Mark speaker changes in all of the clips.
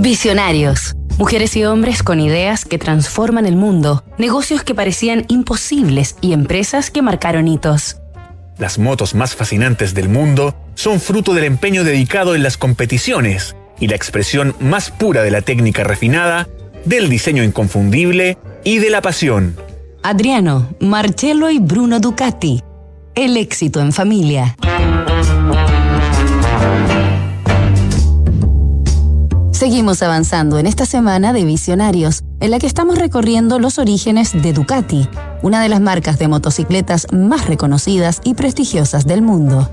Speaker 1: Visionarios. Mujeres y hombres con ideas que transforman el mundo, negocios que parecían imposibles y empresas que marcaron hitos.
Speaker 2: Las motos más fascinantes del mundo son fruto del empeño dedicado en las competiciones y la expresión más pura de la técnica refinada, del diseño inconfundible y de la pasión.
Speaker 1: Adriano, Marcello y Bruno Ducati. El éxito en familia. Seguimos avanzando en esta semana de Visionarios, en la que estamos recorriendo los orígenes de Ducati, una de las marcas de motocicletas más reconocidas y prestigiosas del mundo.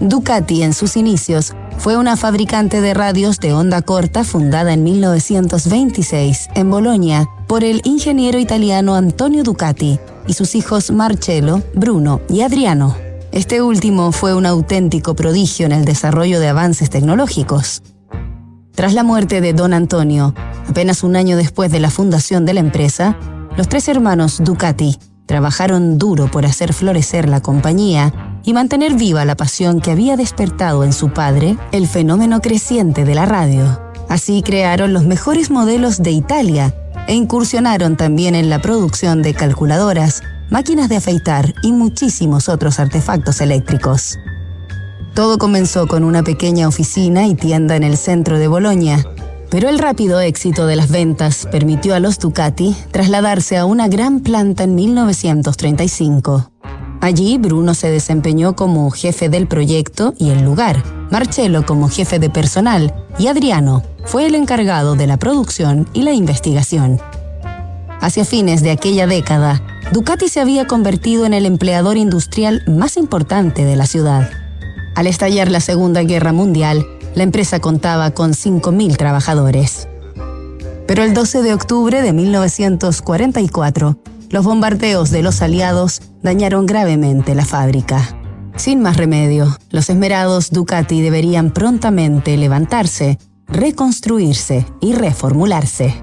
Speaker 1: Ducati en sus inicios fue una fabricante de radios de onda corta fundada en 1926 en Bolonia por el ingeniero italiano Antonio Ducati y sus hijos Marcello, Bruno y Adriano. Este último fue un auténtico prodigio en el desarrollo de avances tecnológicos. Tras la muerte de don Antonio, apenas un año después de la fundación de la empresa, los tres hermanos Ducati trabajaron duro por hacer florecer la compañía y mantener viva la pasión que había despertado en su padre el fenómeno creciente de la radio. Así crearon los mejores modelos de Italia e incursionaron también en la producción de calculadoras, máquinas de afeitar y muchísimos otros artefactos eléctricos. Todo comenzó con una pequeña oficina y tienda en el centro de Bolonia, pero el rápido éxito de las ventas permitió a los Ducati trasladarse a una gran planta en 1935. Allí Bruno se desempeñó como jefe del proyecto y el lugar, Marcello como jefe de personal y Adriano fue el encargado de la producción y la investigación. Hacia fines de aquella década, Ducati se había convertido en el empleador industrial más importante de la ciudad. Al estallar la Segunda Guerra Mundial, la empresa contaba con 5.000 trabajadores. Pero el 12 de octubre de 1944, los bombardeos de los aliados dañaron gravemente la fábrica. Sin más remedio, los esmerados Ducati deberían prontamente levantarse, reconstruirse y reformularse.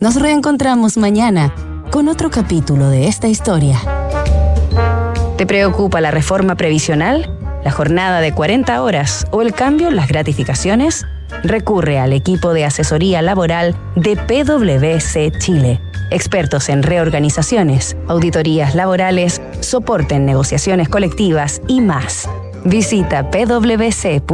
Speaker 1: Nos reencontramos mañana con otro capítulo de esta historia. ¿Te preocupa la reforma previsional? ¿La jornada de 40 horas o el cambio en las gratificaciones? Recurre al equipo de asesoría laboral de PwC Chile expertos en reorganizaciones, auditorías laborales, soporte en negociaciones colectivas y más. Visita pwc.cl.